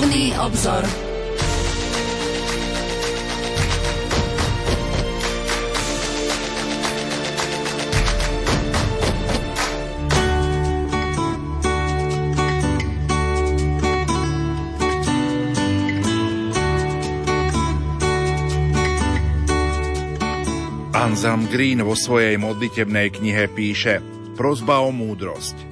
Duchovný obzor. Anselm Green vo svojej modlitebnej knihe píše Prozba o múdrosť.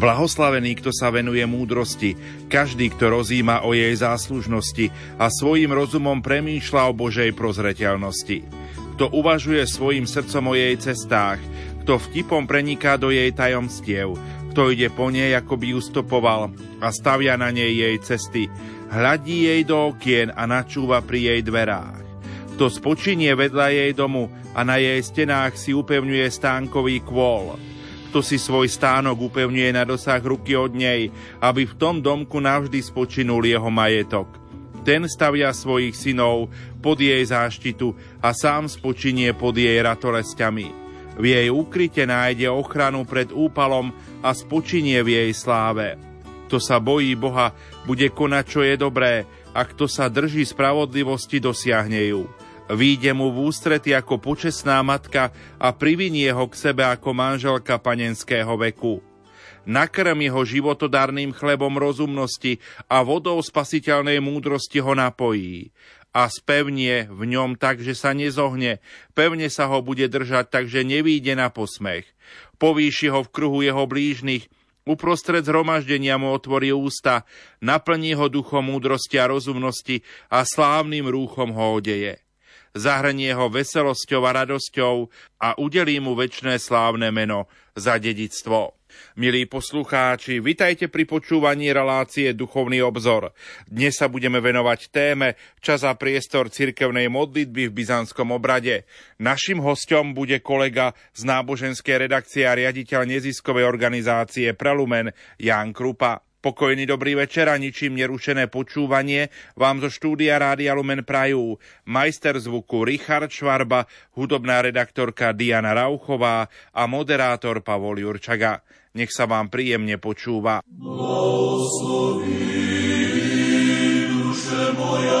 Blahoslavený, kto sa venuje múdrosti, každý, kto rozíma o jej záslužnosti a svojim rozumom premýšľa o Božej prozreteľnosti. Kto uvažuje svojim srdcom o jej cestách, kto vtipom preniká do jej tajomstiev, kto ide po nej, ako by ju stopoval a stavia na nej jej cesty, hľadí jej do okien a načúva pri jej dverách. Kto spočinie vedľa jej domu a na jej stenách si upevňuje stánkový kôl. Kto si svoj stánok upevňuje na dosah ruky od nej, aby v tom domku navždy spočinul jeho majetok. Ten stavia svojich synov pod jej záštitu a sám spočinie pod jej ratolesťami. V jej ukryte nájde ochranu pred úpalom a spočinie v jej sláve. Kto sa bojí Boha, bude konať, čo je dobré, a kto sa drží spravodlivosti, dosiahne ju. Výjde mu v ústrety ako počesná matka a privinie ho k sebe ako manželka panenského veku. Nakrm jeho životodárnym chlebom rozumnosti a vodou spasiteľnej múdrosti ho napojí. A spevnie v ňom tak, že sa nezohne, pevne sa ho bude držať tak, že nevýjde na posmech. Povýši ho v kruhu jeho blížnych, Uprostred zhromaždenia mu otvorí ústa, naplní ho duchom múdrosti a rozumnosti a slávnym rúchom ho odeje zahrnie ho veselosťou a radosťou a udelí mu väčšné slávne meno za dedictvo. Milí poslucháči, vitajte pri počúvaní relácie Duchovný obzor. Dnes sa budeme venovať téme Čas a priestor cirkevnej modlitby v Byzantskom obrade. Našim hostom bude kolega z náboženskej redakcie a riaditeľ neziskovej organizácie Prelumen Jan Krupa. Pokojný dobrý večer a ničím nerušené počúvanie vám zo štúdia Rádia Lumen Prajú. Majster zvuku Richard Švarba, hudobná redaktorka Diana Rauchová a moderátor Pavol Jurčaga. Nech sa vám príjemne počúva. Blahosloví duše moja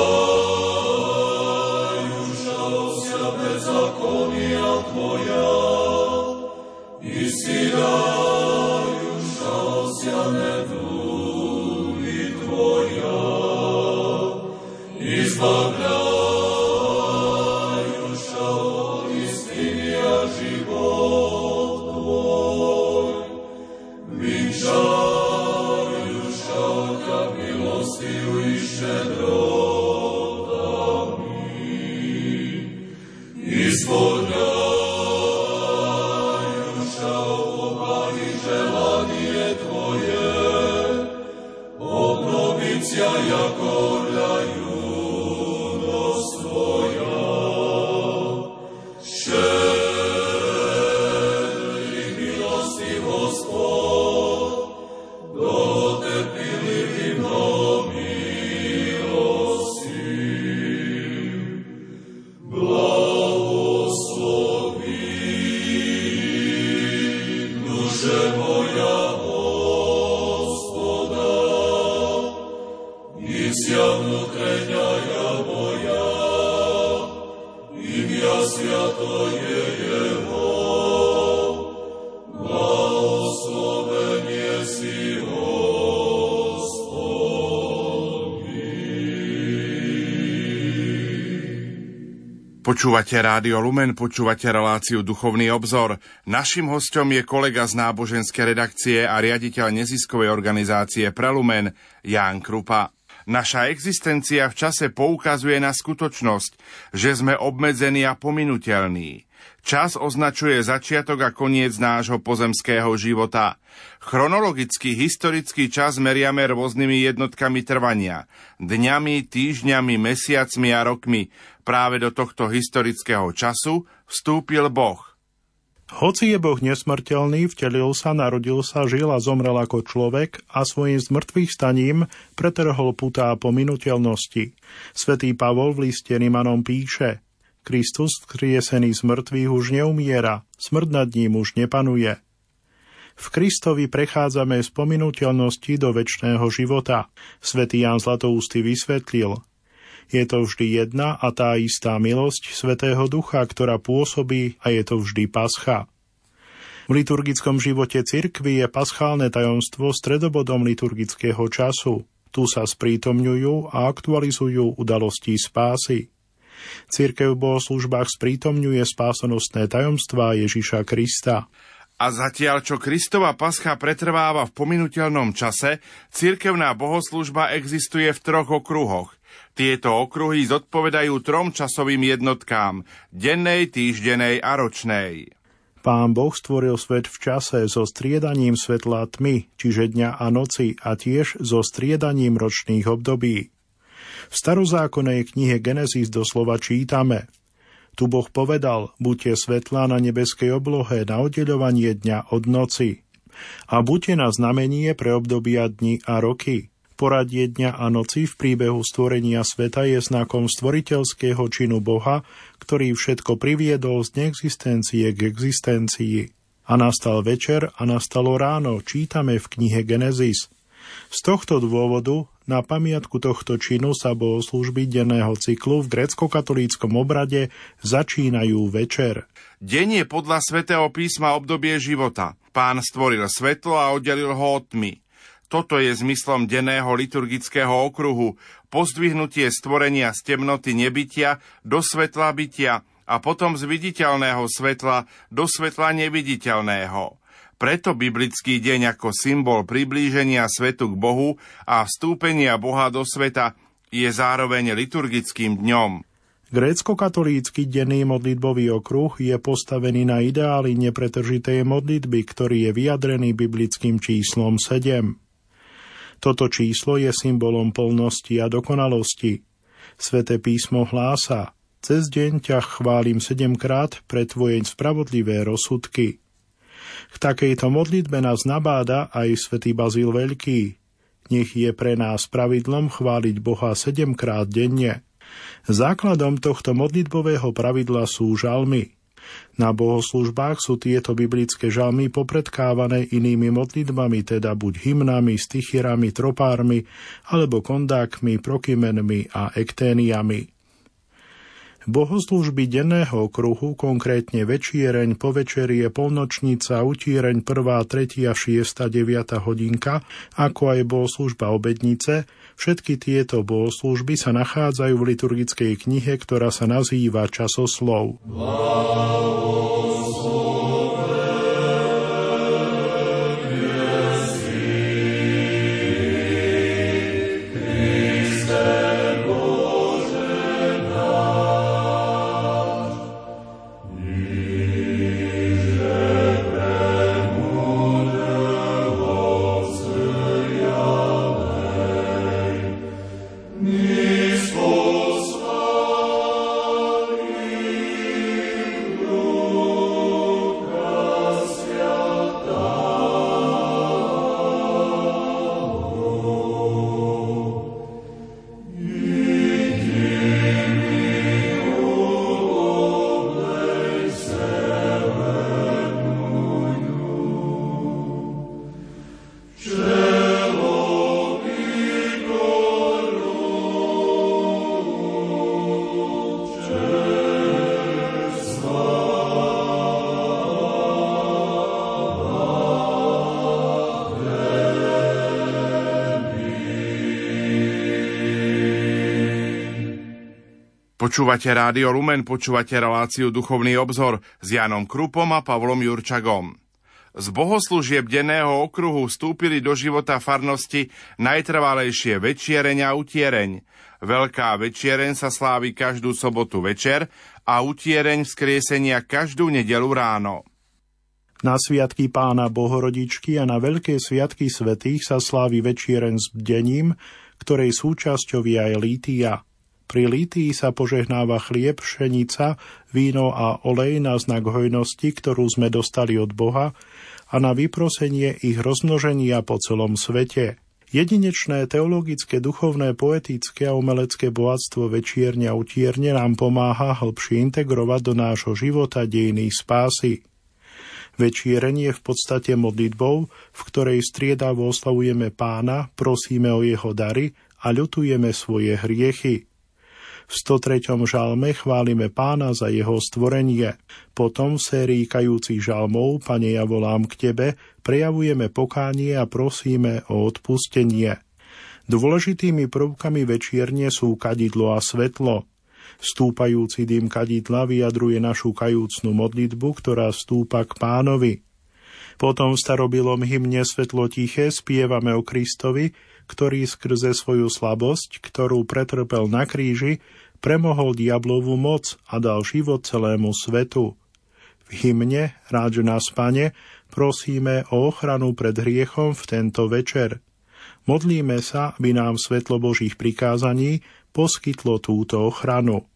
Lord. Počúvate Rádio Lumen, počúvate reláciu Duchovný obzor. Našim hostom je kolega z náboženskej redakcie a riaditeľ neziskovej organizácie Prelumen, Ján Krupa. Naša existencia v čase poukazuje na skutočnosť, že sme obmedzení a pominutelní. Čas označuje začiatok a koniec nášho pozemského života. Chronologický historický čas meriame rôznymi jednotkami trvania. Dňami, týždňami, mesiacmi a rokmi. Práve do tohto historického času vstúpil Boh. Hoci je Boh nesmrteľný, vtelil sa, narodil sa, žil a zomrel ako človek a svojim zmrtvých staním pretrhol putá pominuteľnosti. Svetý Pavol v liste Rimanom píše – Kristus, skriesený z mŕtvych, už neumiera, smrť nad ním už nepanuje. V Kristovi prechádzame z pominuteľnosti do väčšného života. Svetý Ján Zlatoústy vysvetlil. Je to vždy jedna a tá istá milosť Svetého Ducha, ktorá pôsobí a je to vždy pascha. V liturgickom živote cirkvy je paschálne tajomstvo stredobodom liturgického času. Tu sa sprítomňujú a aktualizujú udalosti spásy. Církev v bohoslužbách sprítomňuje spásanostné tajomstvá Ježiša Krista. A zatiaľ, čo Kristova pascha pretrváva v pominuteľnom čase, cirkevná bohoslužba existuje v troch okruhoch. Tieto okruhy zodpovedajú trom časovým jednotkám – dennej, týždenej a ročnej. Pán Boh stvoril svet v čase so striedaním svetla tmy, čiže dňa a noci, a tiež so striedaním ročných období. V starozákonnej knihe Genesis doslova čítame Tu Boh povedal, buďte svetlá na nebeskej oblohe na oddeľovanie dňa od noci. A buďte na znamenie pre obdobia dni a roky. Poradie dňa a noci v príbehu stvorenia sveta je znakom stvoriteľského činu Boha, ktorý všetko priviedol z neexistencie k existencii. A nastal večer a nastalo ráno, čítame v knihe Genesis. Z tohto dôvodu na pamiatku tohto činu sa bohoslúžby denného cyklu v grecko-katolíckom obrade začínajú večer. Deň je podľa svätého písma obdobie života. Pán stvoril svetlo a oddelil ho od tmy. Toto je zmyslom denného liturgického okruhu, pozdvihnutie stvorenia z temnoty nebytia do svetla bytia a potom z viditeľného svetla do svetla neviditeľného. Preto biblický deň ako symbol priblíženia svetu k Bohu a vstúpenia Boha do sveta je zároveň liturgickým dňom. Grécko-katolícky denný modlitbový okruh je postavený na ideáli nepretržitej modlitby, ktorý je vyjadrený biblickým číslom 7. Toto číslo je symbolom plnosti a dokonalosti. Sveté písmo hlása, cez deň ťa chválim sedemkrát pre tvoje spravodlivé rozsudky. K takejto modlitbe nás nabáda aj svätý Bazíl Veľký. Nech je pre nás pravidlom chváliť Boha sedemkrát denne. Základom tohto modlitbového pravidla sú žalmy. Na bohoslužbách sú tieto biblické žalmy popredkávané inými modlitbami, teda buď hymnami, stichierami, tropármi, alebo kondákmi, prokymenmi a ekténiami. Bohoslúžby denného kruhu, konkrétne večiereň, povečerie, polnočnica, utíreň 1., 3., 6., 9. hodinka, ako aj bohoslúžba obednice, všetky tieto bohoslúžby sa nachádzajú v liturgickej knihe, ktorá sa nazýva Časoslov. Blahoslov. Počúvate Rádio Lumen, počúvate reláciu Duchovný obzor s Janom Krupom a Pavlom Jurčagom. Z bohoslúžieb denného okruhu vstúpili do života farnosti najtrvalejšie večiereň a utiereň. Veľká večiereň sa slávi každú sobotu večer a utiereň vzkriesenia každú nedelu ráno. Na sviatky pána Bohorodičky a na veľké sviatky svetých sa slávi večiereň s bdením, ktorej súčasťou je aj lítia – pri lítii sa požehnáva chlieb, pšenica, víno a olej na znak hojnosti, ktorú sme dostali od Boha a na vyprosenie ich rozmnoženia po celom svete. Jedinečné teologické, duchovné, poetické a umelecké bohatstvo večierne utierne nám pomáha hlbšie integrovať do nášho života dejiny spásy. Večierenie v podstate modlitbou, v ktorej striedavo oslavujeme pána, prosíme o jeho dary a ľutujeme svoje hriechy. V 103. žalme chválime pána za jeho stvorenie. Potom v sérii kajúcich žalmov Pane, ja volám k Tebe, prejavujeme pokánie a prosíme o odpustenie. Dôležitými prvkami večierne sú kadidlo a svetlo. Stúpajúci dým kadidla vyjadruje našu kajúcnu modlitbu, ktorá stúpa k pánovi. Potom v starobilom hymne Svetlo tiché spievame o Kristovi, ktorý skrze svoju slabosť, ktorú pretrpel na kríži, premohol diablovú moc a dal život celému svetu. V hymne Ráď nás, Pane, prosíme o ochranu pred hriechom v tento večer. Modlíme sa, aby nám svetlo Božích prikázaní poskytlo túto ochranu.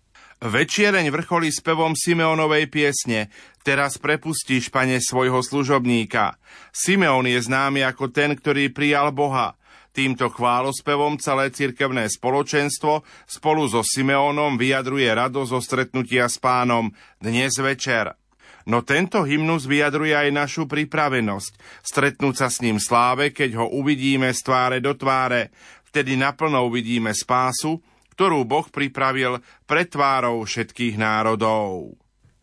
Večiereň vrcholí spevom Simeonovej piesne Teraz prepustíš, pane, svojho služobníka. Simeon je známy ako ten, ktorý prijal Boha – Týmto chválospevom celé cirkevné spoločenstvo spolu so Simeónom vyjadruje radosť zo stretnutia s pánom dnes večer. No tento hymnus vyjadruje aj našu pripravenosť stretnúť sa s ním sláve, keď ho uvidíme z tváre do tváre. Vtedy naplno uvidíme spásu, ktorú Boh pripravil pred tvárou všetkých národov.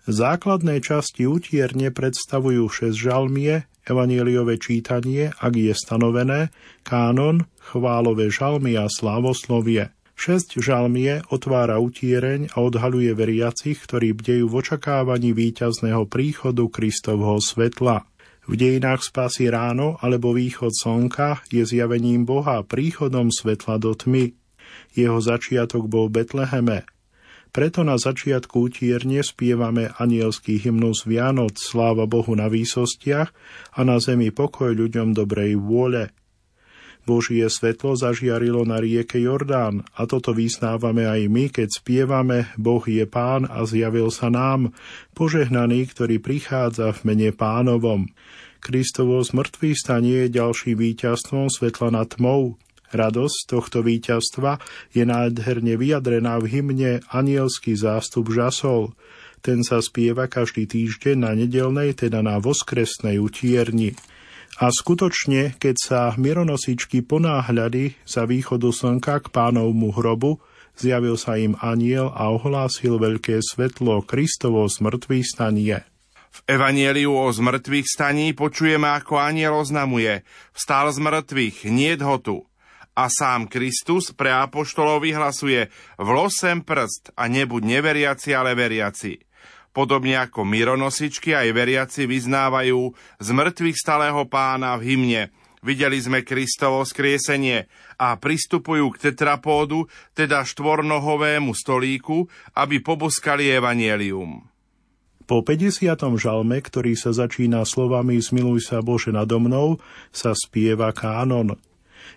Základné časti utierne predstavujú šesť žalmie, evanieliové čítanie, ak je stanovené, kánon, chválové žalmy a slávoslovie. Šesť žalmie otvára utiereň a odhaluje veriacich, ktorí bdejú v očakávaní víťazného príchodu Kristovho svetla. V dejinách spasy ráno alebo východ slnka je zjavením Boha príchodom svetla do tmy. Jeho začiatok bol v Betleheme, preto na začiatku tierne spievame anielský hymnus Vianoc, sláva Bohu na výsostiach a na zemi pokoj ľuďom dobrej vôle. Božie svetlo zažiarilo na rieke Jordán a toto vysnávame aj my, keď spievame Boh je pán a zjavil sa nám, požehnaný, ktorý prichádza v mene pánovom. Kristovo zmrtvý stanie je ďalším víťazstvom svetla nad tmou, Radosť tohto víťazstva je nádherne vyjadrená v hymne Anielský zástup žasol. Ten sa spieva každý týždeň na nedelnej, teda na voskresnej utierni. A skutočne, keď sa mironosičky ponáhľali za východu slnka k pánovmu hrobu, zjavil sa im aniel a ohlásil veľké svetlo Kristovo zmrtvý stanie. V Evanieliu o zmrtvých staní počujeme, ako aniel oznamuje Vstal z mŕtvych, nie ho tu a sám Kristus pre apoštolov vyhlasuje vlosem prst a nebuď neveriaci, ale veriaci. Podobne ako mironosičky aj veriaci vyznávajú z mŕtvych stalého pána v hymne Videli sme Kristovo skriesenie a pristupujú k tetrapódu, teda štvornohovému stolíku, aby poboskali evanielium. Po 50. žalme, ktorý sa začína slovami Zmiluj sa Bože nado mnou, sa spieva kánon –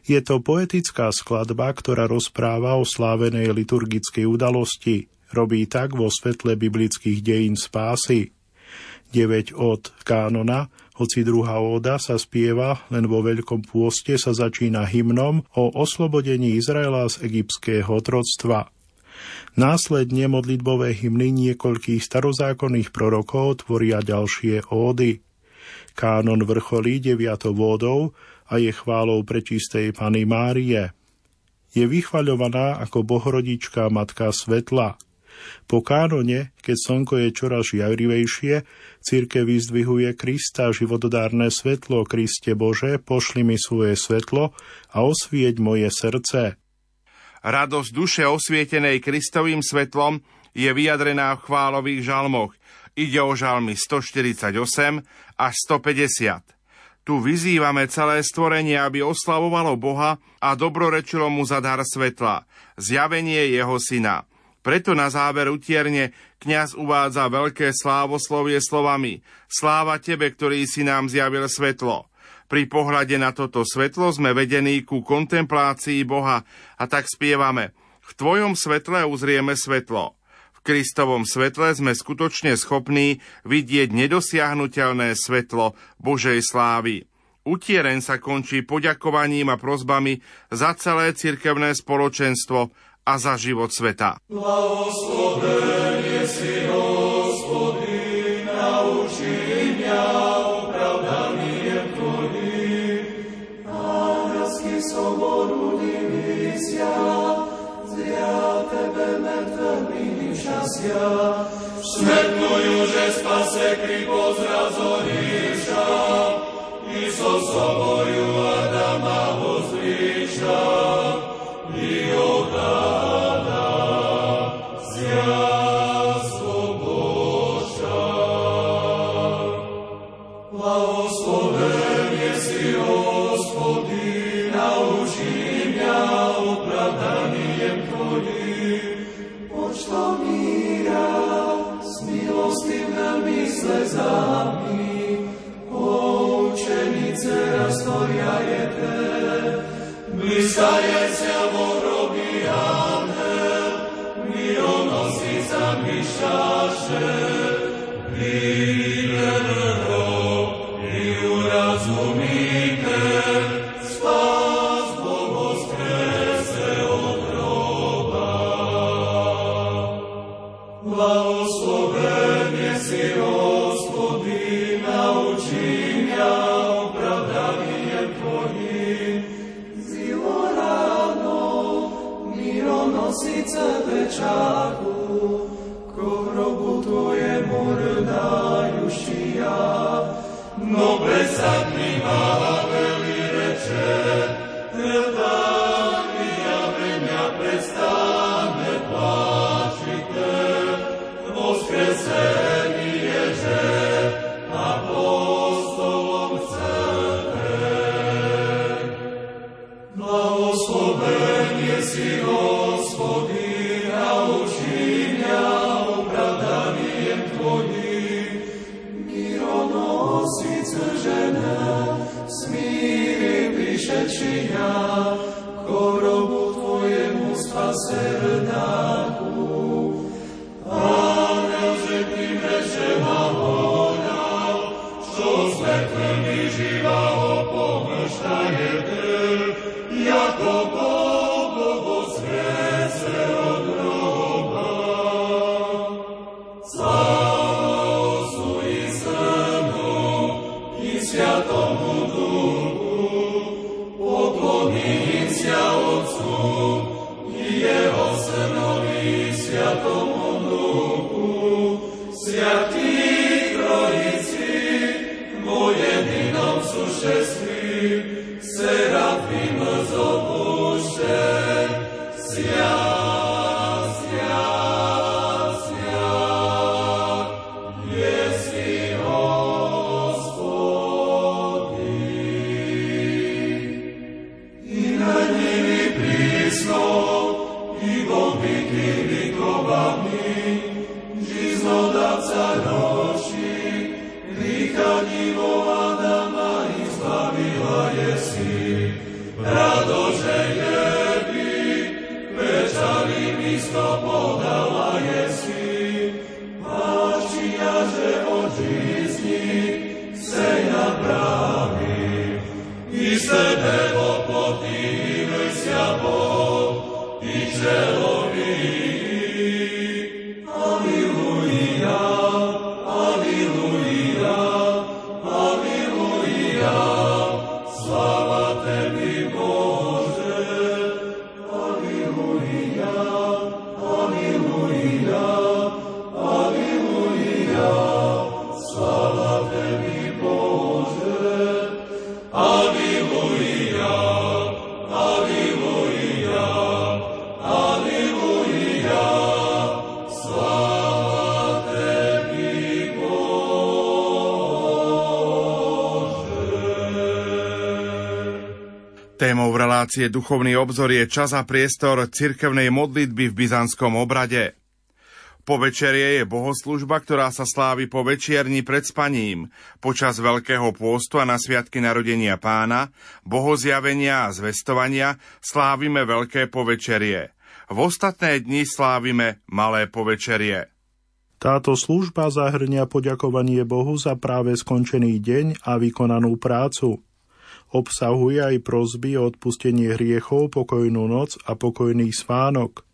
je to poetická skladba, ktorá rozpráva o slávenej liturgickej udalosti. Robí tak vo svetle biblických dejín spásy. 9 od kánona, hoci druhá óda sa spieva, len vo Veľkom pôste sa začína hymnom o oslobodení Izraela z egyptského otroctva. Následne modlitbové hymny niekoľkých starozákonných prorokov tvoria ďalšie ódy. Kánon vrcholí deviatou vodou, a je chválou prečistej Pany Márie. Je vychvaľovaná ako bohrodička Matka Svetla. Po kánone, keď slnko je čoraz žiarivejšie, církev vyzdvihuje Krista, životodárne svetlo, Kriste Bože, pošli mi svoje svetlo a osvieť moje srdce. Radosť duše osvietenej Kristovým svetlom je vyjadrená v chválových žalmoch. Ide o žalmy 148 a 150. Tu vyzývame celé stvorenie, aby oslavovalo Boha a dobrorečilo mu za dar svetla, zjavenie jeho syna. Preto na záver utierne kňaz uvádza veľké slávoslovie slovami Sláva tebe, ktorý si nám zjavil svetlo. Pri pohľade na toto svetlo sme vedení ku kontemplácii Boha a tak spievame V tvojom svetle uzrieme svetlo. Kristovom svetle sme skutočne schopní vidieť nedosiahnutelné svetlo Božej slávy. Utieren sa končí poďakovaním a prozbami za celé cirkevné spoločenstvo a za život sveta. Blahoslovený si nebeská. Smetnujú, že spase kri pozra zoríša, i so soboju aj Hashem. Relácie Duchovný obzor je čas a priestor cirkevnej modlitby v byzantskom obrade. Po večerie je bohoslužba, ktorá sa slávi po večierni pred spaním, počas Veľkého pôstu a na sviatky narodenia pána, bohozjavenia a zvestovania slávime Veľké povečerie. V ostatné dni slávime Malé povečerie. Táto služba zahrňa poďakovanie Bohu za práve skončený deň a vykonanú prácu. Obsahuje aj prozby o odpustenie hriechov, pokojnú noc a pokojný spánok.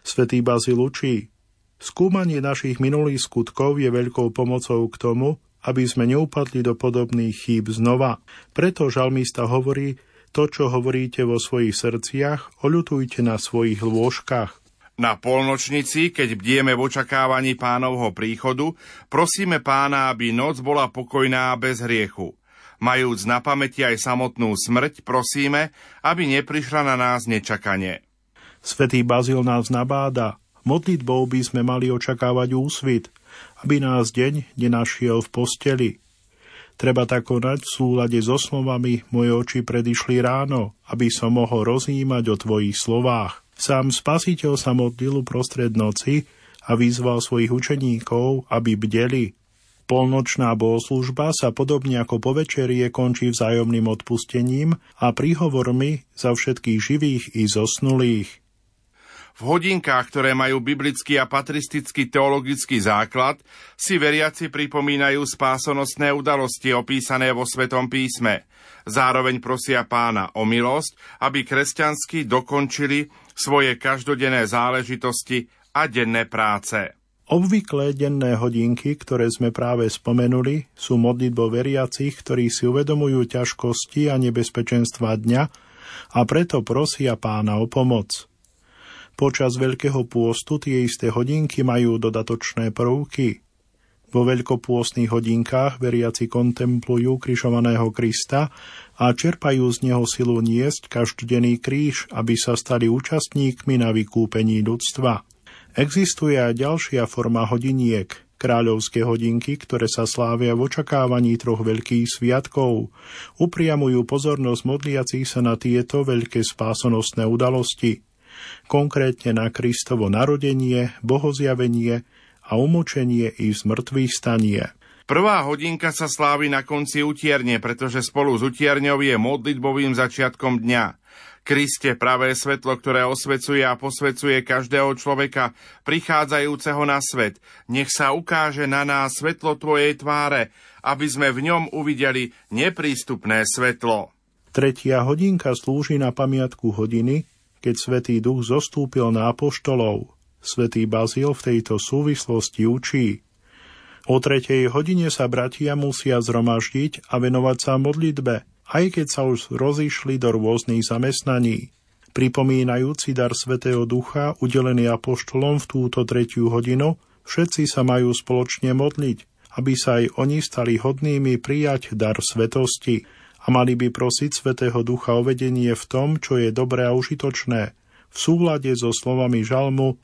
Svetý Bazil učí, Skúmanie našich minulých skutkov je veľkou pomocou k tomu, aby sme neupadli do podobných chýb znova. Preto žalmista hovorí, to, čo hovoríte vo svojich srdciach, oľutujte na svojich lôžkach. Na polnočnici, keď bdieme v očakávaní pánovho príchodu, prosíme pána, aby noc bola pokojná bez hriechu. Majúc na pamäti aj samotnú smrť, prosíme, aby neprišla na nás nečakanie. Svetý Bazil nás nabáda, Modlitbou by sme mali očakávať úsvit, aby nás deň nenašiel v posteli. Treba tak konať v súlade so slovami moje oči predišli ráno, aby som mohol rozímať o tvojich slovách. Sám spasiteľ sa modlil prostred noci a vyzval svojich učeníkov, aby bdeli. Polnočná bohoslužba sa podobne ako po večerie končí vzájomným odpustením a príhovormi za všetkých živých i zosnulých. V hodinkách, ktoré majú biblický a patristický teologický základ, si veriaci pripomínajú spásonosné udalosti opísané vo Svetom písme. Zároveň prosia pána o milosť, aby kresťansky dokončili svoje každodenné záležitosti a denné práce. Obvyklé denné hodinky, ktoré sme práve spomenuli, sú modlitbo veriacich, ktorí si uvedomujú ťažkosti a nebezpečenstva dňa a preto prosia pána o pomoc. Počas Veľkého pôstu tie isté hodinky majú dodatočné prvky. Vo veľkopôstnych hodinkách veriaci kontemplujú križovaného Krista a čerpajú z neho silu niesť každodenný kríž, aby sa stali účastníkmi na vykúpení ľudstva. Existuje aj ďalšia forma hodiniek, kráľovské hodinky, ktoré sa slávia v očakávaní troch veľkých sviatkov. Upriamujú pozornosť modliacich sa na tieto veľké spásonosné udalosti konkrétne na Kristovo narodenie, bohozjavenie a umočenie i zmrtvých stanie. Prvá hodinka sa slávi na konci utierne, pretože spolu s utierňou je modlitbovým začiatkom dňa. Kriste, pravé svetlo, ktoré osvecuje a posvecuje každého človeka, prichádzajúceho na svet. Nech sa ukáže na nás svetlo Tvojej tváre, aby sme v ňom uvideli neprístupné svetlo. Tretia hodinka slúži na pamiatku hodiny, keď Svetý Duch zostúpil na apoštolov. Svetý Bazil v tejto súvislosti učí. O tretej hodine sa bratia musia zhromaždiť a venovať sa modlitbe, aj keď sa už rozišli do rôznych zamestnaní. Pripomínajúci dar Svetého Ducha, udelený apoštolom v túto tretiu hodinu, všetci sa majú spoločne modliť, aby sa aj oni stali hodnými prijať dar svetosti a mali by prosiť Svetého Ducha o vedenie v tom, čo je dobré a užitočné, v súlade so slovami žalmu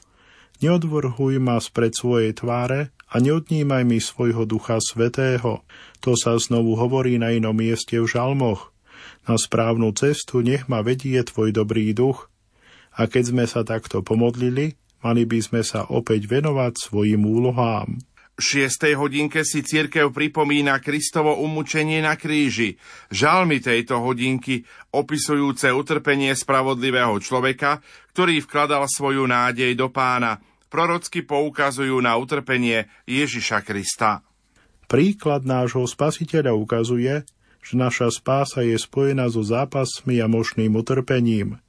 Neodvrhuj ma spred svojej tváre a neodnímaj mi svojho Ducha Svetého. To sa znovu hovorí na inom mieste v žalmoch. Na správnu cestu nech ma vedie tvoj dobrý duch. A keď sme sa takto pomodlili, mali by sme sa opäť venovať svojim úlohám šiestej hodinke si církev pripomína Kristovo umúčenie na kríži. Žalmy tejto hodinky, opisujúce utrpenie spravodlivého človeka, ktorý vkladal svoju nádej do pána, prorocky poukazujú na utrpenie Ježiša Krista. Príklad nášho spasiteľa ukazuje, že naša spása je spojená so zápasmi a možným utrpením.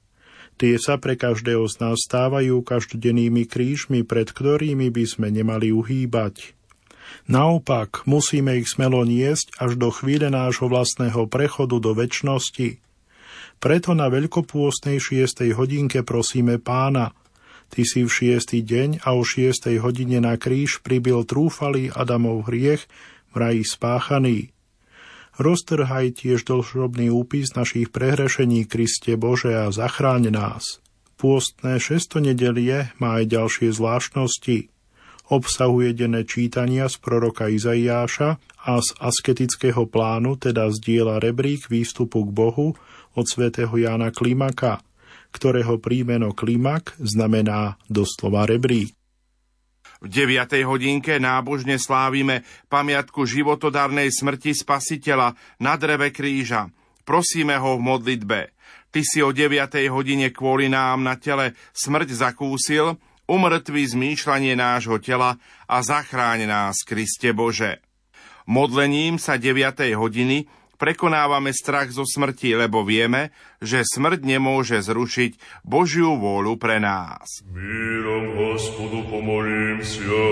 Tie sa pre každého z nás stávajú každodennými krížmi, pred ktorými by sme nemali uhýbať. Naopak, musíme ich smelo niesť až do chvíle nášho vlastného prechodu do väčšnosti. Preto na veľkopôstnej šiestej hodinke prosíme pána, Ty si v šiestý deň a o šiestej hodine na kríž pribil trúfalý Adamov hriech v raji spáchaný. Roztrhaj tiež dlžobný úpis našich prehrešení Kriste Bože a zachráň nás. Pôstne šesto nedelie má aj ďalšie zvláštnosti – obsahuje denné čítania z proroka Izaiáša a z asketického plánu teda zdieľa rebrík výstupu k Bohu od svätého Jána Klimaka, ktorého príjmeno Klimak znamená doslova rebrík. V 9. hodinke nábožne slávime pamiatku životodárnej smrti spasiteľa na dreve kríža. Prosíme ho v modlitbe. Ty si o 9. hodine kvôli nám na tele smrť zakúsil, umrtví zmýšľanie nášho tela a zachráň nás, Kriste Bože. Modlením sa 9. hodiny prekonávame strach zo smrti, lebo vieme, že smrť nemôže zrušiť Božiu vôľu pre nás. Mírom Hospodu pomolím sa.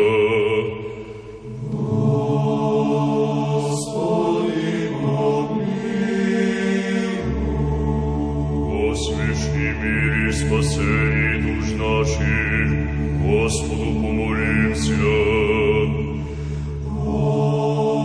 Osviešni míri spasení duš našich, Господу помолим церквей и соединений всіх, Господу помолимся. Господи,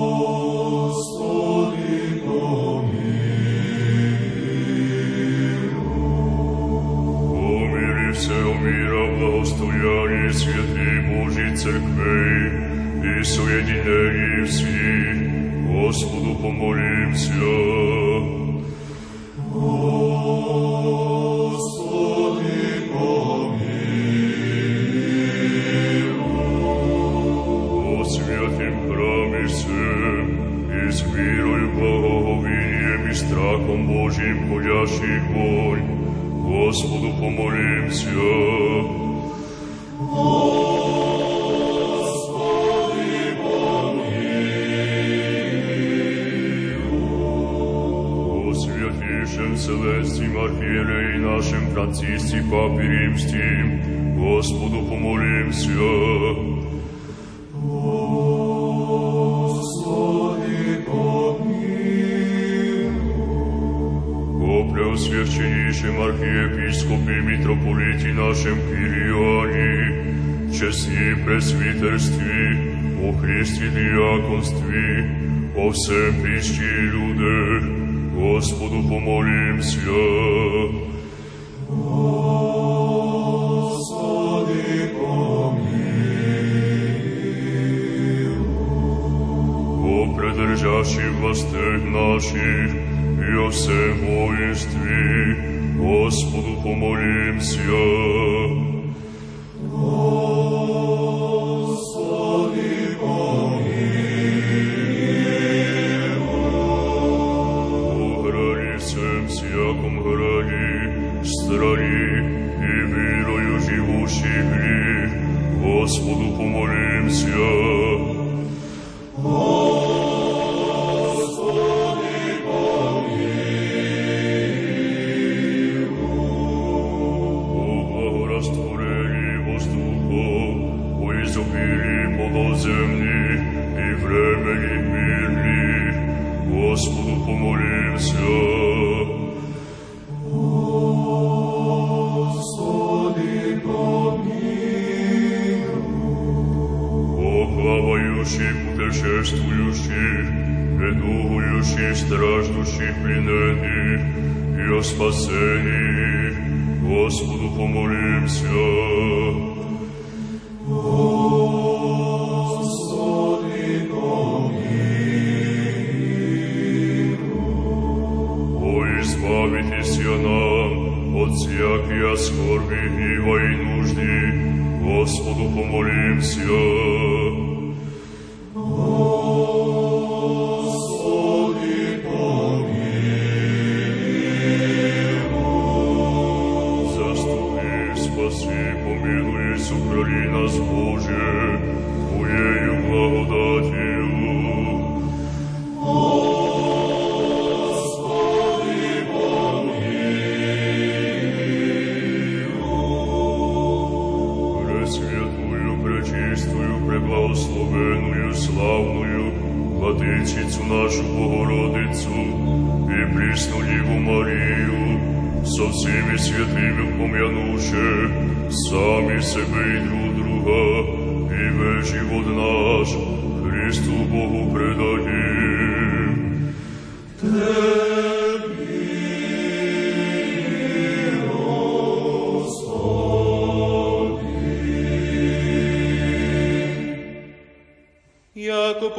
помилуй. О святым храме всем, и с мирою, благоговением и страхом Божьим ходящих вонь, Господу помолимся. Вселенским архиерей нашим Франциске Папе Римским, Господу помолимся. преосвященнейшем архиепископе митрополите нашем Кириане, честни пресвитерстве, о Христе диаконстве, о всем прищи людях, Господу помолимся. Господи, помилуй. О предржащих властях наших и о всем Redemption.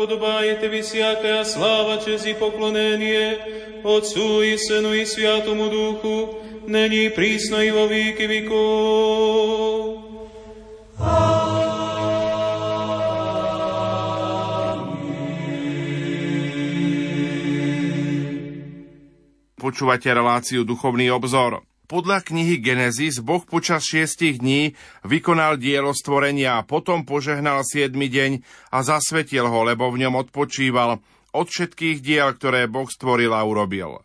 подобає Тобі всяка слава, честь і поклонення, Отцу і Сину, і Святому Духу, нині прісно і во віки віков. Počúvate reláciu Duchovný obzor. Podľa knihy Genesis Boh počas šiestich dní vykonal dielo stvorenia a potom požehnal siedmy deň a zasvetil ho, lebo v ňom odpočíval od všetkých diel, ktoré Boh stvoril a urobil.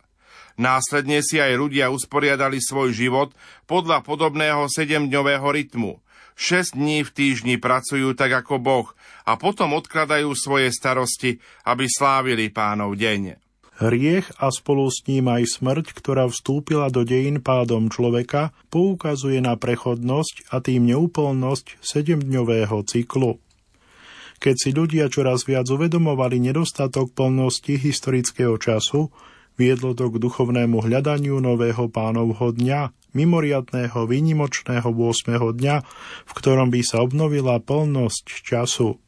Následne si aj ľudia usporiadali svoj život podľa podobného sedemdňového rytmu. Šesť dní v týždni pracujú tak ako Boh a potom odkladajú svoje starosti, aby slávili pánov deň. Hriech a spolu s ním aj smrť, ktorá vstúpila do dejín pádom človeka, poukazuje na prechodnosť a tým neúplnosť sedemdňového cyklu. Keď si ľudia čoraz viac uvedomovali nedostatok plnosti historického času, viedlo to k duchovnému hľadaniu nového pánovho dňa, mimoriadného výnimočného 8. dňa, v ktorom by sa obnovila plnosť času.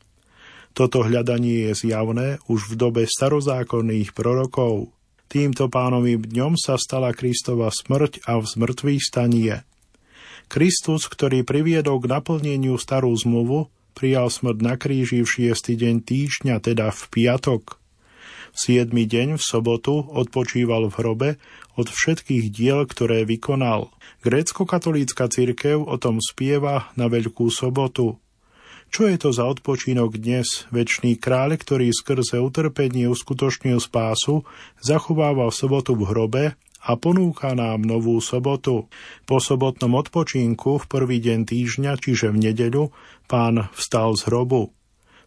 Toto hľadanie je zjavné už v dobe starozákonných prorokov. Týmto pánovým dňom sa stala Kristova smrť a vzmrtvý stanie. Kristus, ktorý priviedol k naplneniu starú zmluvu, prijal smrť na kríži v šiestý deň týždňa, teda v piatok. V siedmy deň v sobotu odpočíval v hrobe od všetkých diel, ktoré vykonal. Grécko-katolícka cirkev o tom spieva na Veľkú sobotu – čo je to za odpočínok dnes? Večný kráľ, ktorý skrze utrpenie uskutočnil spásu, zachovával sobotu v hrobe a ponúka nám novú sobotu. Po sobotnom odpočinku v prvý deň týždňa, čiže v nedeľu, pán vstal z hrobu.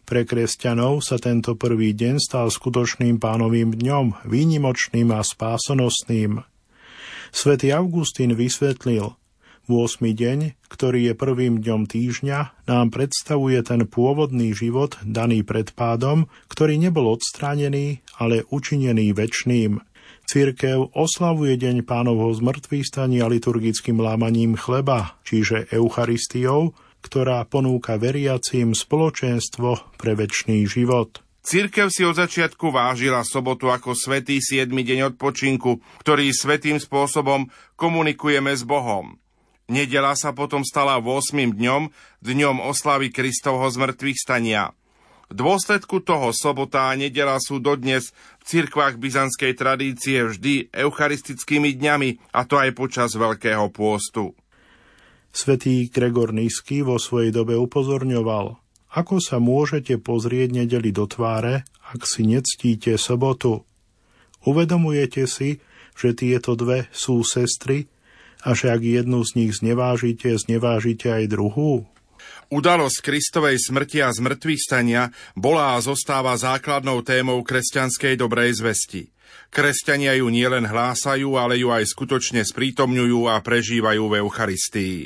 Pre kresťanov sa tento prvý deň stal skutočným pánovým dňom, výnimočným a spásonosným. Svetý Augustín vysvetlil, 8. deň, ktorý je prvým dňom týždňa, nám predstavuje ten pôvodný život daný pred pádom, ktorý nebol odstránený, ale učinený väčšným. Církev oslavuje deň pánovho zmrtvých stania liturgickým lámaním chleba, čiže Eucharistiou, ktorá ponúka veriacím spoločenstvo pre väčší život. Církev si od začiatku vážila sobotu ako svetý 7. deň odpočinku, ktorý svetým spôsobom komunikujeme s Bohom. Nedela sa potom stala 8. dňom, dňom oslavy Kristovho zmrtvých stania. V dôsledku toho sobota a nedela sú dodnes v cirkvách byzantskej tradície vždy eucharistickými dňami, a to aj počas Veľkého pôstu. Svetý Gregor Nízky vo svojej dobe upozorňoval, ako sa môžete pozrieť nedeli do tváre, ak si nectíte sobotu. Uvedomujete si, že tieto dve sú sestry, a že ak jednu z nich znevážite, znevážite aj druhú? Udalosť Kristovej smrti a zmrtvých stania bola a zostáva základnou témou kresťanskej dobrej zvesti. Kresťania ju nielen hlásajú, ale ju aj skutočne sprítomňujú a prežívajú v Eucharistii.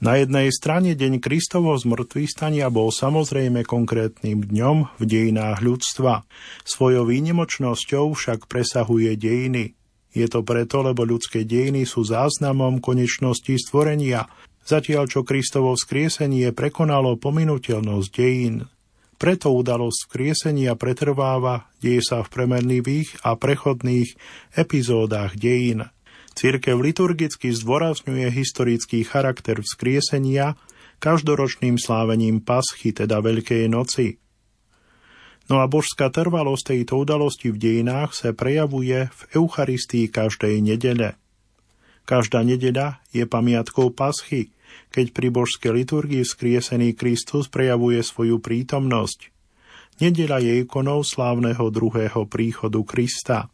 Na jednej strane deň Kristovo zmrtvých stania bol samozrejme konkrétnym dňom v dejinách ľudstva. Svojou výnimočnosťou však presahuje dejiny. Je to preto, lebo ľudské dejiny sú záznamom konečnosti stvorenia, zatiaľ čo Kristovo vzkriesenie prekonalo pominuteľnosť dejín. Preto udalosť vzkriesenia pretrváva, deje sa v premenlivých a prechodných epizódach dejín. Církev liturgicky zdôrazňuje historický charakter vzkriesenia každoročným slávením Paschy, teda Veľkej noci. No a božská trvalosť tejto udalosti v dejinách sa prejavuje v Eucharistii každej nedele. Každá nedeľa je pamiatkou paschy, keď pri božskej liturgii skriesený Kristus prejavuje svoju prítomnosť. Nedela je ikonou slávneho druhého príchodu Krista.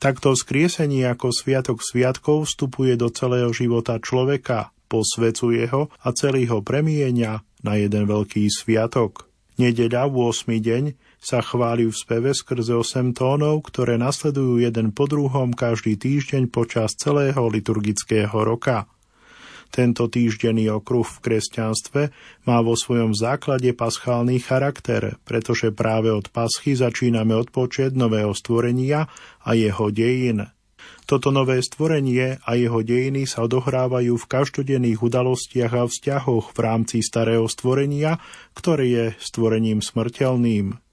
Takto skriesenie ako sviatok sviatkov vstupuje do celého života človeka, posvecuje ho a celý ho premienia na jeden veľký sviatok. Nedeľa, 8. deň, sa chváli v speve skrze 8 tónov, ktoré nasledujú jeden po druhom každý týždeň počas celého liturgického roka. Tento týždenný okruh v kresťanstve má vo svojom základe paschálny charakter, pretože práve od paschy začíname odpočet nového stvorenia a jeho dejín. Toto nové stvorenie a jeho dejiny sa odohrávajú v každodenných udalostiach a vzťahoch v rámci starého stvorenia, ktoré je stvorením smrteľným.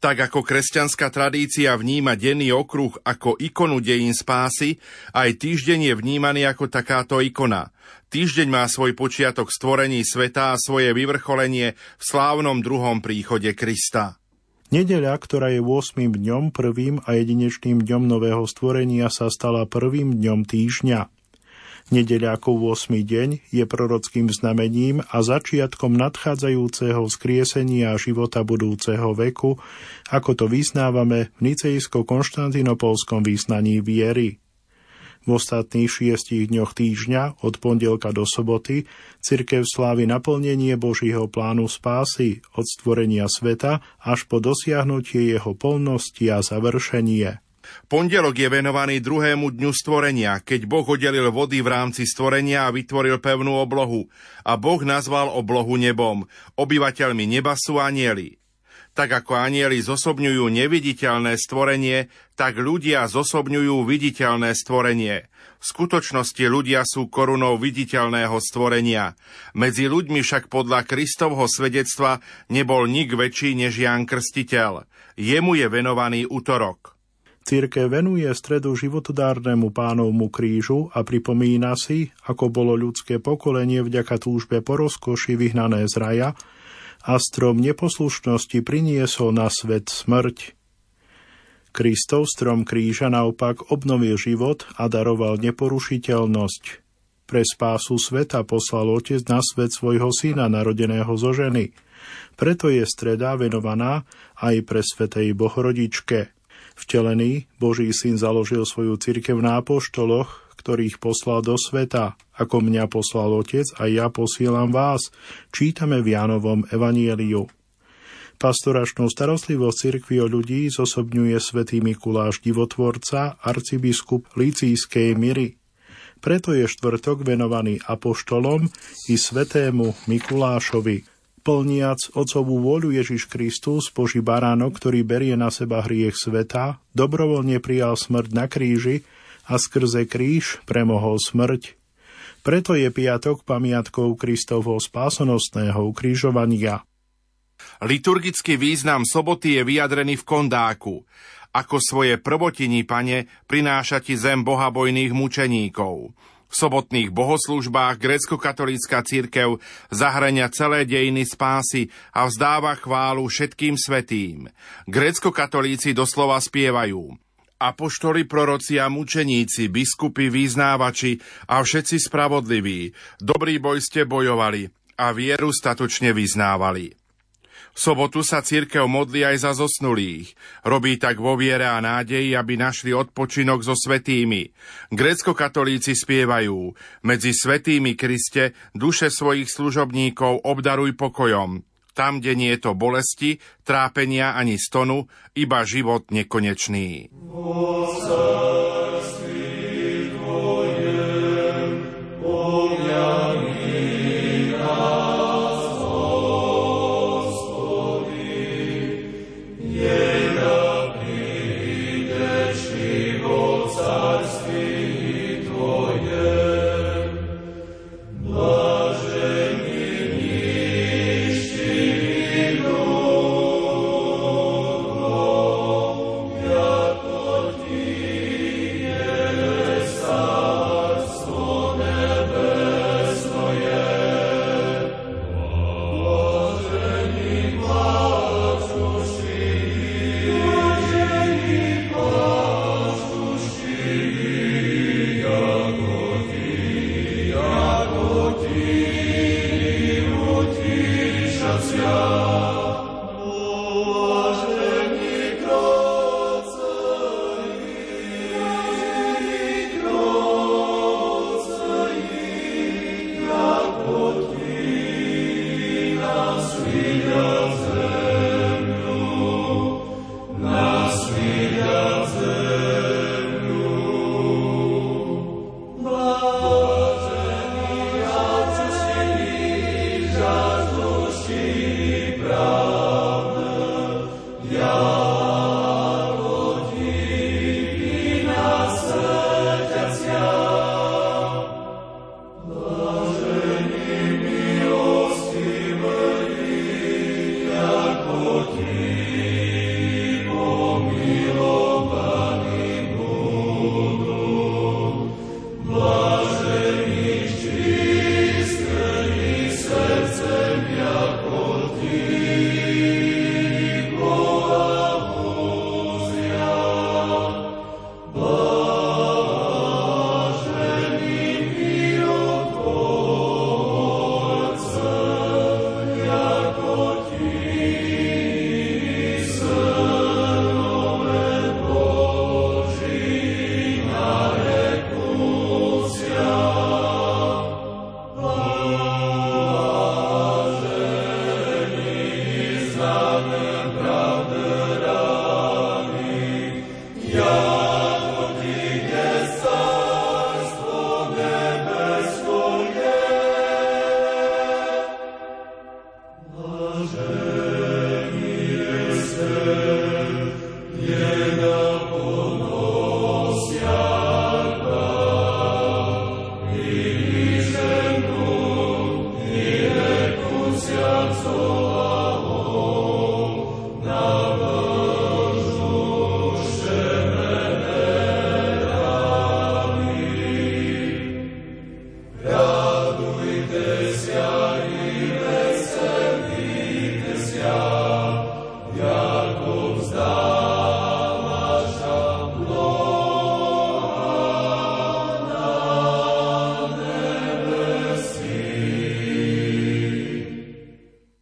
Tak ako kresťanská tradícia vníma denný okruh ako ikonu dejín spásy, aj týždeň je vnímaný ako takáto ikona. Týždeň má svoj počiatok stvorení sveta a svoje vyvrcholenie v slávnom druhom príchode Krista. Nedeľa, ktorá je 8. dňom, prvým a jedinečným dňom nového stvorenia, sa stala prvým dňom týždňa. Nedeľa ako 8. deň je prorockým znamením a začiatkom nadchádzajúceho skriesenia života budúceho veku, ako to vyznávame v nicejsko-konštantinopolskom význaní viery. V ostatných šiestich dňoch týždňa, od pondelka do soboty, cirkev slávi naplnenie Božího plánu spásy od stvorenia sveta až po dosiahnutie jeho polnosti a završenie. Pondelok je venovaný druhému dňu stvorenia, keď Boh oddelil vody v rámci stvorenia a vytvoril pevnú oblohu. A Boh nazval oblohu nebom. Obyvateľmi neba sú anieli. Tak ako anieli zosobňujú neviditeľné stvorenie, tak ľudia zosobňujú viditeľné stvorenie. V skutočnosti ľudia sú korunou viditeľného stvorenia. Medzi ľuďmi však podľa Kristovho svedectva nebol nik väčší než Ján Krstiteľ. Jemu je venovaný útorok. Církev venuje stredu životodárnemu pánovmu krížu a pripomína si, ako bolo ľudské pokolenie vďaka túžbe po rozkoši vyhnané z raja a strom neposlušnosti priniesol na svet smrť. Kristov strom kríža naopak obnovil život a daroval neporušiteľnosť. Pre spásu sveta poslal Otec na svet svojho syna narodeného zo ženy. Preto je streda venovaná aj pre Svetej Bohorodičke – Vtelený Boží syn založil svoju cirkev na apoštoloch, ktorých poslal do sveta. Ako mňa poslal Otec a ja posielam vás, čítame v Jánovom evanieliu. Pastoračnú starostlivosť cirkvi o ľudí zosobňuje svätý Mikuláš divotvorca, arcibiskup Licískej Miry. Preto je štvrtok venovaný apoštolom i svetému Mikulášovi, Plniac Otcovú vôľu Ježiš Kristus, Boží baránok, ktorý berie na seba hriech sveta, dobrovoľne prijal smrť na kríži a skrze kríž premohol smrť. Preto je piatok pamiatkou Kristovho spásonostného ukrižovania. Liturgický význam soboty je vyjadrený v kondáku. Ako svoje prvotiní, pane, prináša ti zem bohabojných mučeníkov. V sobotných bohoslužbách grécko-katolícka církev zahrania celé dejiny spásy a vzdáva chválu všetkým svetým. Grécko-katolíci doslova spievajú apoštoli, proroci a mučeníci, biskupy, význávači a všetci spravodliví. Dobrý boj ste bojovali a vieru statočne vyznávali. V sobotu sa církev modlí aj za zosnulých. Robí tak vo viere a nádeji, aby našli odpočinok so svetými. Grécko-katolíci spievajú Medzi svetými Kriste duše svojich služobníkov obdaruj pokojom. Tam, kde nie je to bolesti, trápenia ani stonu, iba život nekonečný. Osa.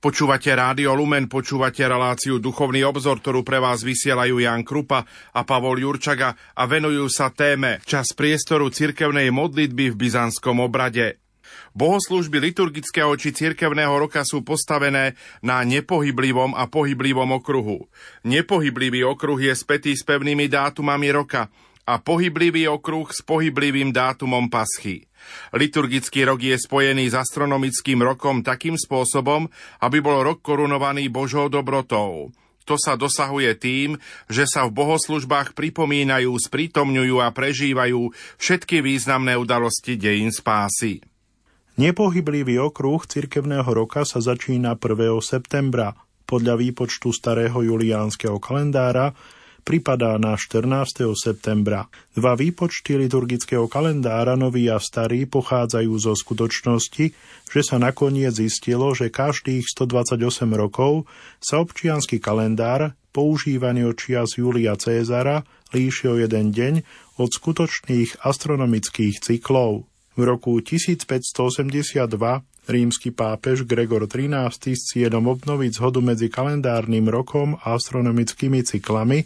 Počúvate Rádio Lumen, počúvate reláciu Duchovný obzor, ktorú pre vás vysielajú Jan Krupa a Pavol Jurčaga a venujú sa téme Čas priestoru cirkevnej modlitby v byzantskom obrade. Bohoslužby liturgického či cirkevného roka sú postavené na nepohyblivom a pohyblivom okruhu. Nepohyblivý okruh je spätý s pevnými dátumami roka a pohyblivý okruh s pohyblivým dátumom paschy. Liturgický rok je spojený s astronomickým rokom takým spôsobom, aby bol rok korunovaný Božou dobrotou. To sa dosahuje tým, že sa v bohoslužbách pripomínajú, sprítomňujú a prežívajú všetky významné udalosti dejín spásy. Nepohyblivý okruh cirkevného roka sa začína 1. septembra. Podľa výpočtu starého juliánskeho kalendára pripadá na 14. septembra. Dva výpočty liturgického kalendára, nový a starý, pochádzajú zo skutočnosti, že sa nakoniec zistilo, že každých 128 rokov sa občiansky kalendár, používaný od čias Julia Cézara, líši o jeden deň od skutočných astronomických cyklov. V roku 1582 rímsky pápež Gregor XIII s cieľom obnoviť zhodu medzi kalendárnym rokom a astronomickými cyklami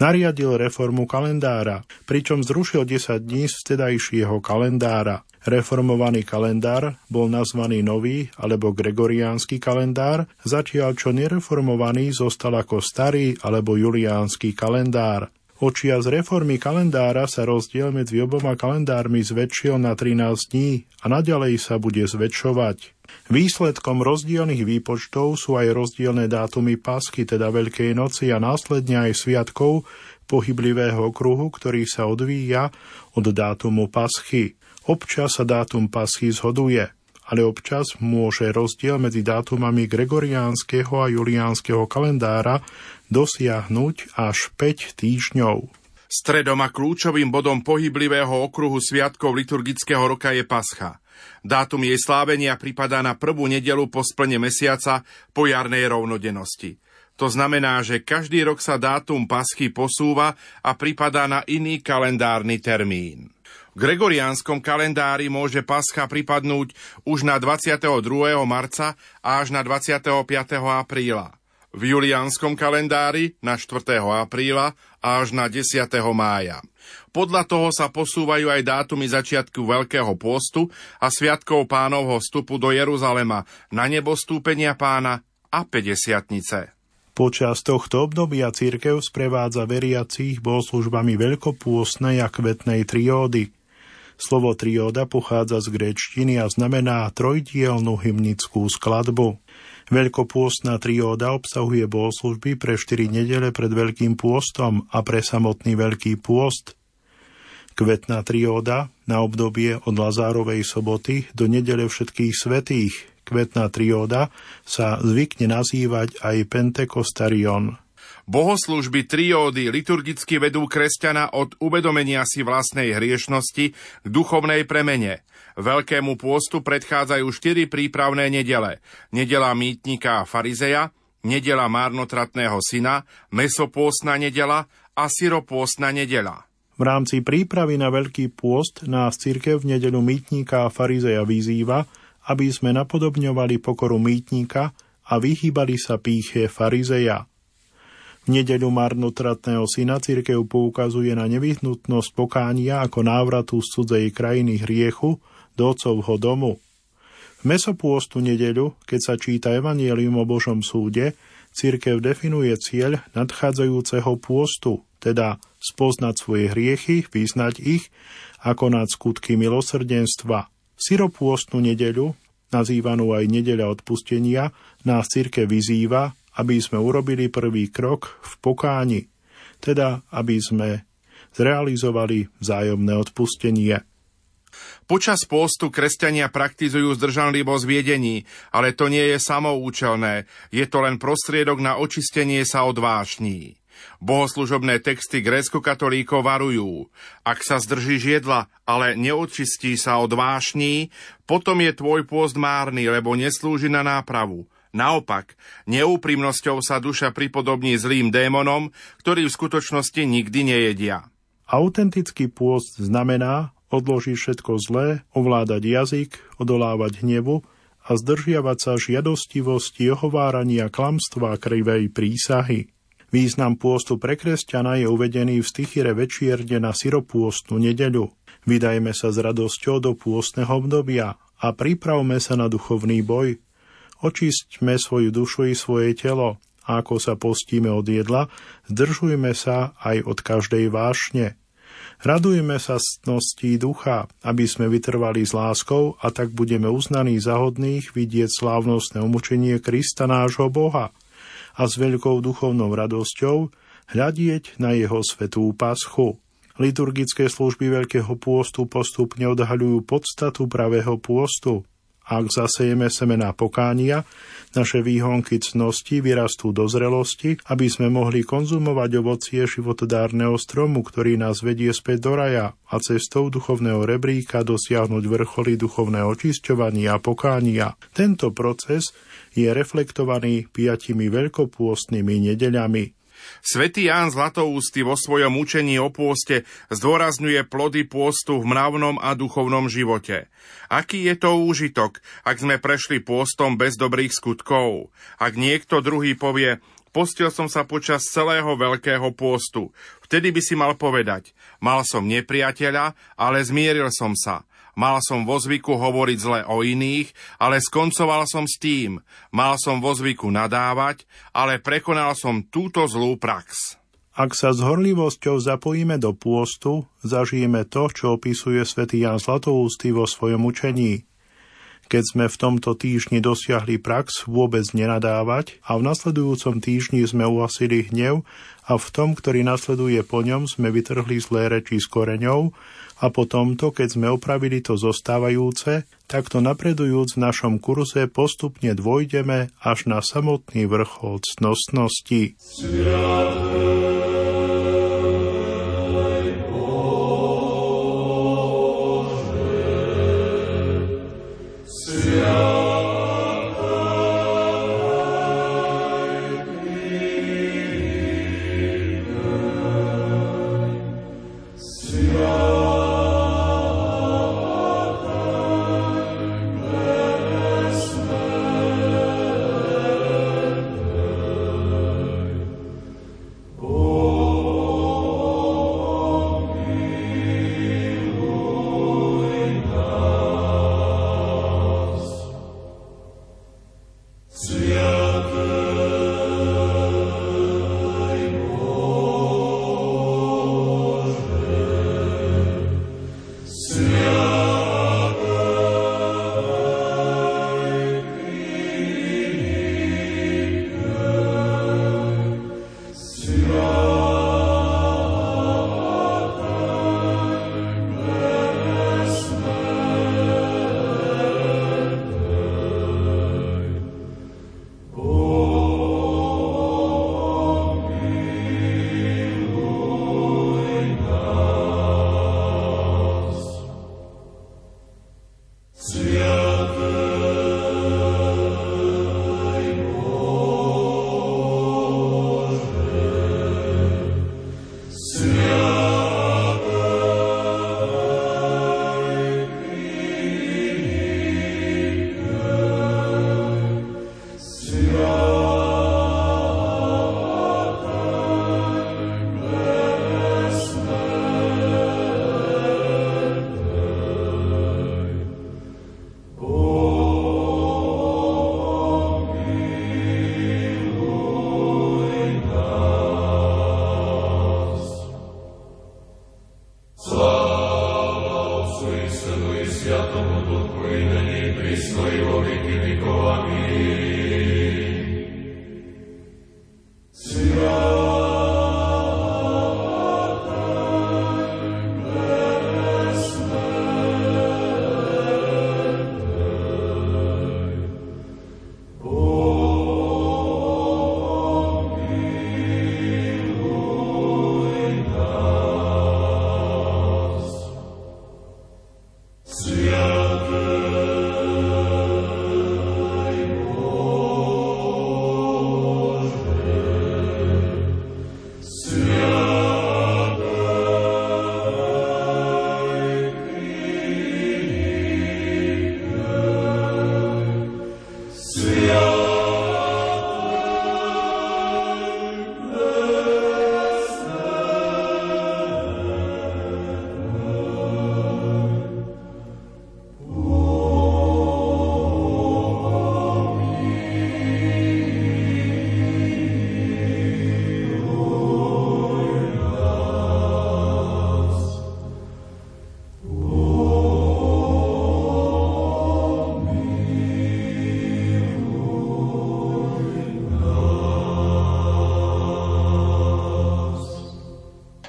nariadil reformu kalendára, pričom zrušil 10 dní z vtedajšieho kalendára. Reformovaný kalendár bol nazvaný nový alebo gregoriánsky kalendár, zatiaľ čo nereformovaný zostal ako starý alebo juliánsky kalendár. Očia z reformy kalendára sa rozdiel medzi oboma kalendármi zväčšil na 13 dní a naďalej sa bude zväčšovať. Výsledkom rozdielných výpočtov sú aj rozdielne dátumy Paschy, teda Veľkej noci a následne aj sviatkov pohyblivého kruhu, ktorý sa odvíja od dátumu Paschy. Občas sa dátum Paschy zhoduje, ale občas môže rozdiel medzi dátumami gregoriánskeho a juliánskeho kalendára dosiahnuť až 5 týždňov. Stredom a kľúčovým bodom pohyblivého okruhu sviatkov liturgického roka je Pascha. Dátum jej slávenia pripadá na prvú nedelu po splne mesiaca po jarnej rovnodennosti. To znamená, že každý rok sa dátum paschy posúva a pripadá na iný kalendárny termín. V gregoriánskom kalendári môže pascha pripadnúť už na 22. marca a až na 25. apríla v juliánskom kalendári na 4. apríla až na 10. mája. Podľa toho sa posúvajú aj dátumy začiatku Veľkého pôstu a Sviatkov pánovho vstupu do Jeruzalema na nebo stúpenia pána a 50. Počas tohto obdobia církev sprevádza veriacich bohoslužbami veľkopôstnej a kvetnej triódy. Slovo trióda pochádza z gréčtiny a znamená trojdielnú hymnickú skladbu. Veľkopôstna trióda obsahuje bohoslužby pre 4 nedele pred Veľkým pôstom a pre samotný Veľký pôst. Kvetná trióda na obdobie od Lazárovej soboty do nedele všetkých svetých. Kvetná trióda sa zvykne nazývať aj Pentekostarion. Bohoslužby triódy liturgicky vedú kresťana od uvedomenia si vlastnej hriešnosti k duchovnej premene – Veľkému pôstu predchádzajú štyri prípravné nedele. Nedela mýtnika a farizeja, nedela márnotratného syna, mesopôstna nedela a syropôstna nedela. V rámci prípravy na Veľký pôst nás církev v nedelu mýtnika a farizeja vyzýva, aby sme napodobňovali pokoru mýtnika a vyhýbali sa píche farizeja. V nedeľu marnotratného syna církev poukazuje na nevyhnutnosť pokánia ako návratu z cudzej krajiny hriechu do otcovho domu. V mesopôstu nedeľu, keď sa číta Evangelium o Božom súde, církev definuje cieľ nadchádzajúceho pôstu, teda spoznať svoje hriechy, vyznať ich a konať skutky milosrdenstva. Syropôstnu nedeľu, nazývanú aj nedeľa odpustenia, nás církev vyzýva, aby sme urobili prvý krok v pokáni, teda aby sme zrealizovali vzájomné odpustenie. Počas pôstu kresťania praktizujú zdržanlivosť v jedení, ale to nie je samoučelné, je to len prostriedok na očistenie sa od vášní. Bohoslužobné texty grécko-katolíkov varujú. Ak sa zdržíš jedla, ale neočistí sa od vášní, potom je tvoj pôst márny, lebo neslúži na nápravu. Naopak, neúprimnosťou sa duša pripodobní zlým démonom, ktorí v skutočnosti nikdy nejedia. Autentický pôst znamená odložiť všetko zlé, ovládať jazyk, odolávať hnevu a zdržiavať sa žiadostivosti, ohovárania, klamstva krivej prísahy. Význam pôstu pre kresťana je uvedený v stichire večierne na syropôstnu nedeľu. Vydajme sa s radosťou do pôstneho obdobia a pripravme sa na duchovný boj. Očistme svoju dušu i svoje telo a ako sa postíme od jedla, zdržujme sa aj od každej vášne. Radujme sa ctností ducha, aby sme vytrvali s láskou a tak budeme uznaní za hodných vidieť slávnostné umučenie Krista nášho Boha – a s veľkou duchovnou radosťou hľadieť na jeho svetú paschu. Liturgické služby Veľkého pôstu postupne odhaľujú podstatu pravého pôstu. Ak zasejeme semená pokánia, naše výhonky cnosti vyrastú do zrelosti, aby sme mohli konzumovať ovocie životodárneho stromu, ktorý nás vedie späť do raja a cestou duchovného rebríka dosiahnuť vrcholy duchovného očisťovania a pokánia. Tento proces je reflektovaný piatimi veľkopôstnymi nedeľami. Svetý Ján Zlatoústy vo svojom učení o pôste zdôrazňuje plody pôstu v mravnom a duchovnom živote. Aký je to úžitok, ak sme prešli pôstom bez dobrých skutkov? Ak niekto druhý povie, postil som sa počas celého veľkého pôstu, vtedy by si mal povedať, mal som nepriateľa, ale zmieril som sa. Mal som vo zvyku hovoriť zle o iných, ale skoncoval som s tým. Mal som vo zvyku nadávať, ale prekonal som túto zlú prax. Ak sa s horlivosťou zapojíme do pôstu, zažijeme to, čo opisuje svätý Jan Zlatoústy vo svojom učení. Keď sme v tomto týždni dosiahli prax vôbec nenadávať a v nasledujúcom týždni sme uasili hnev a v tom, ktorý nasleduje po ňom, sme vytrhli zlé reči s koreňou, a po tomto, keď sme opravili to zostávajúce, takto napredujúc v našom kurze postupne dvojdeme až na samotný vrchol cnostnosti. Sviatý.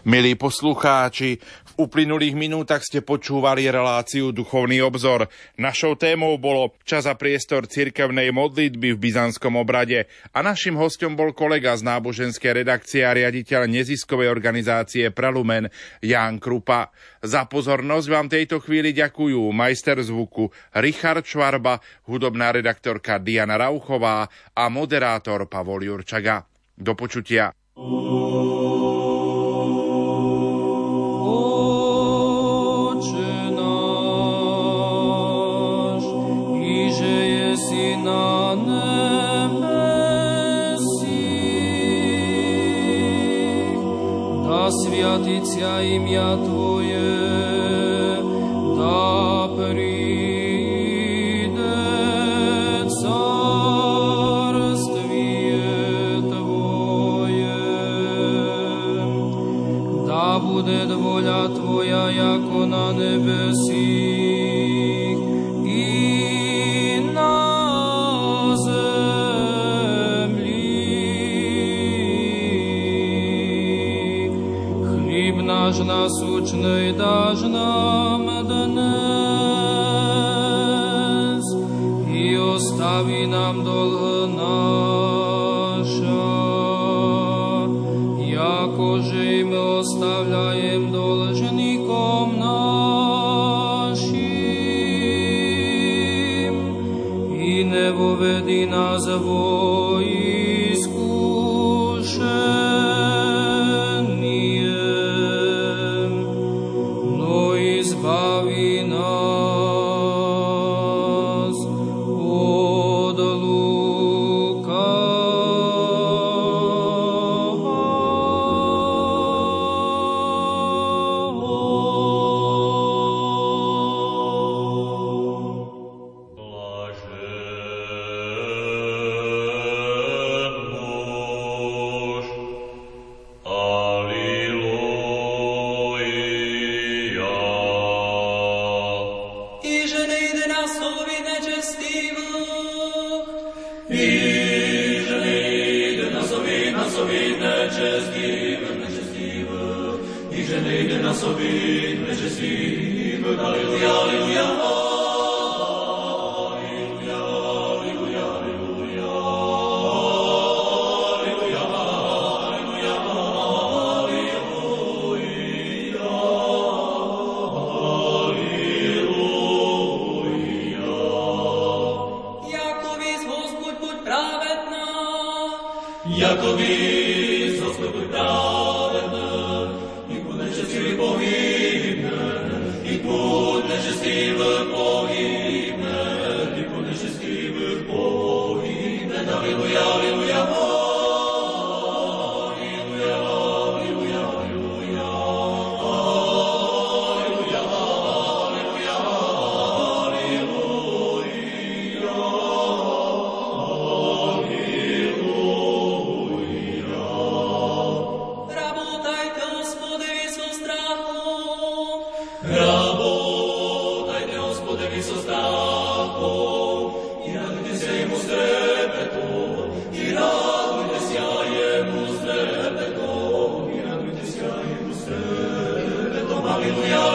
Milí poslucháči, v uplynulých minútach ste počúvali reláciu Duchovný obzor. Našou témou bolo čas a priestor cirkevnej modlitby v Byzantskom obrade a našim hostom bol kolega z náboženskej redakcie a riaditeľ neziskovej organizácie Prelumen Ján Krupa. Za pozornosť vám tejto chvíli ďakujú majster zvuku Richard Švarba, hudobná redaktorka Diana Rauchová a moderátor Pavol Jurčaga. Do počutia. святиться ім'я Твоє, да прийде царствіє Твоє, да буде воля Твоя, яко на небесі. наш насущный дашь нам днес, и остави нам долг наша, яко же и мы оставляем должником нашим, и не воведи нас во Itu.